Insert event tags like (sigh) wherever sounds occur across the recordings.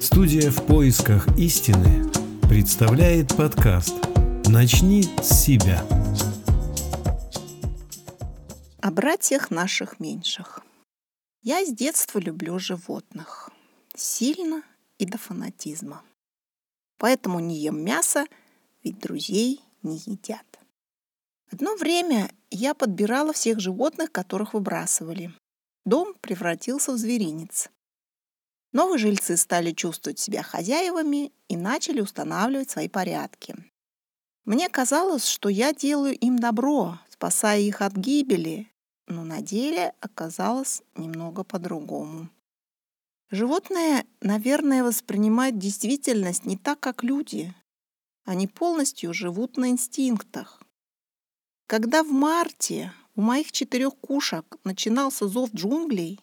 Студия «В поисках истины» представляет подкаст «Начни с себя». О братьях наших меньших. Я с детства люблю животных. Сильно и до фанатизма. Поэтому не ем мясо, ведь друзей не едят. Одно время я подбирала всех животных, которых выбрасывали. Дом превратился в зверинец. Новые жильцы стали чувствовать себя хозяевами и начали устанавливать свои порядки. Мне казалось, что я делаю им добро, спасая их от гибели, но на деле оказалось немного по-другому. Животные, наверное, воспринимают действительность не так, как люди. Они полностью живут на инстинктах. Когда в марте у моих четырех кушек начинался зов джунглей,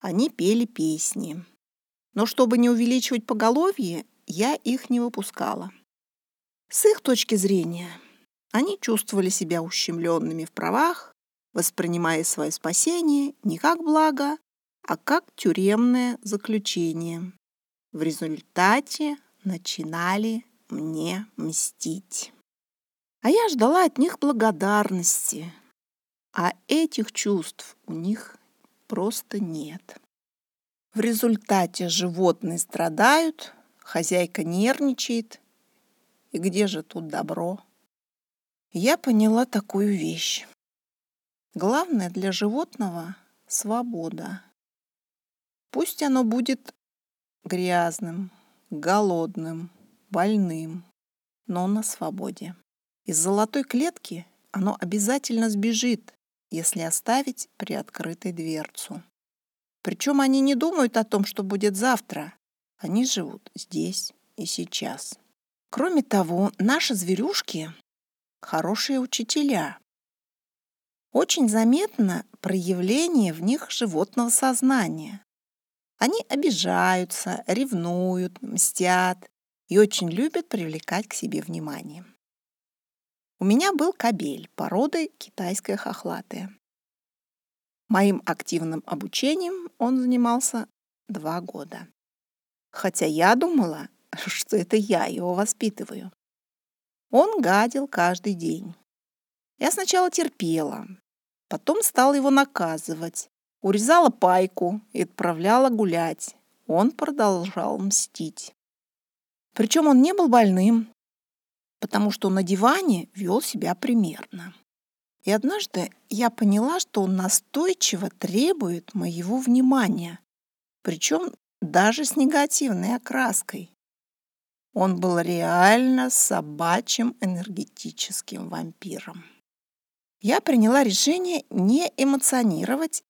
они пели песни. Но чтобы не увеличивать поголовье, я их не выпускала. С их точки зрения, они чувствовали себя ущемленными в правах, воспринимая свое спасение не как благо, а как тюремное заключение. В результате начинали мне мстить. А я ждала от них благодарности, а этих чувств у них просто нет. В результате животные страдают, хозяйка нервничает. И где же тут добро? Я поняла такую вещь. Главное для животного — свобода. Пусть оно будет грязным, голодным, больным, но на свободе. Из золотой клетки оно обязательно сбежит, если оставить приоткрытой дверцу. Причем они не думают о том, что будет завтра. Они живут здесь и сейчас. Кроме того, наши зверюшки – хорошие учителя. Очень заметно проявление в них животного сознания. Они обижаются, ревнуют, мстят и очень любят привлекать к себе внимание. У меня был кобель породы китайская хохлатая. Моим активным обучением он занимался два года. Хотя я думала, (laughs) что это я его воспитываю. Он гадил каждый день. Я сначала терпела, потом стала его наказывать, урезала пайку и отправляла гулять. Он продолжал мстить. Причем он не был больным, потому что на диване вел себя примерно. И однажды я поняла, что он настойчиво требует моего внимания, причем даже с негативной окраской. Он был реально собачьим энергетическим вампиром. Я приняла решение не эмоционировать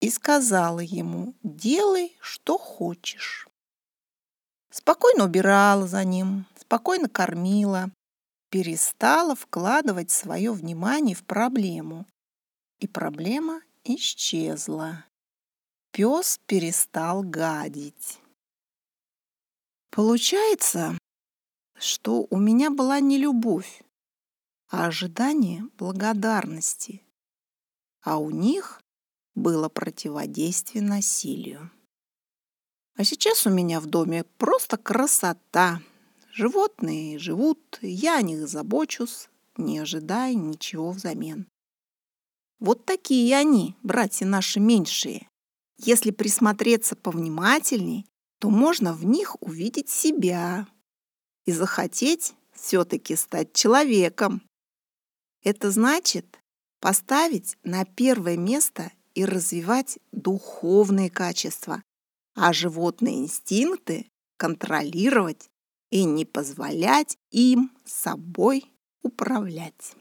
и сказала ему «делай, что хочешь». Спокойно убирала за ним, спокойно кормила, перестала вкладывать свое внимание в проблему, и проблема исчезла. Пес перестал гадить. Получается, что у меня была не любовь, а ожидание благодарности, а у них было противодействие насилию. А сейчас у меня в доме просто красота — Животные живут, я о них забочусь, не ожидая ничего взамен. Вот такие они, братья наши меньшие. Если присмотреться повнимательней, то можно в них увидеть себя и захотеть все-таки стать человеком. Это значит поставить на первое место и развивать духовные качества, а животные инстинкты контролировать и не позволять им собой управлять.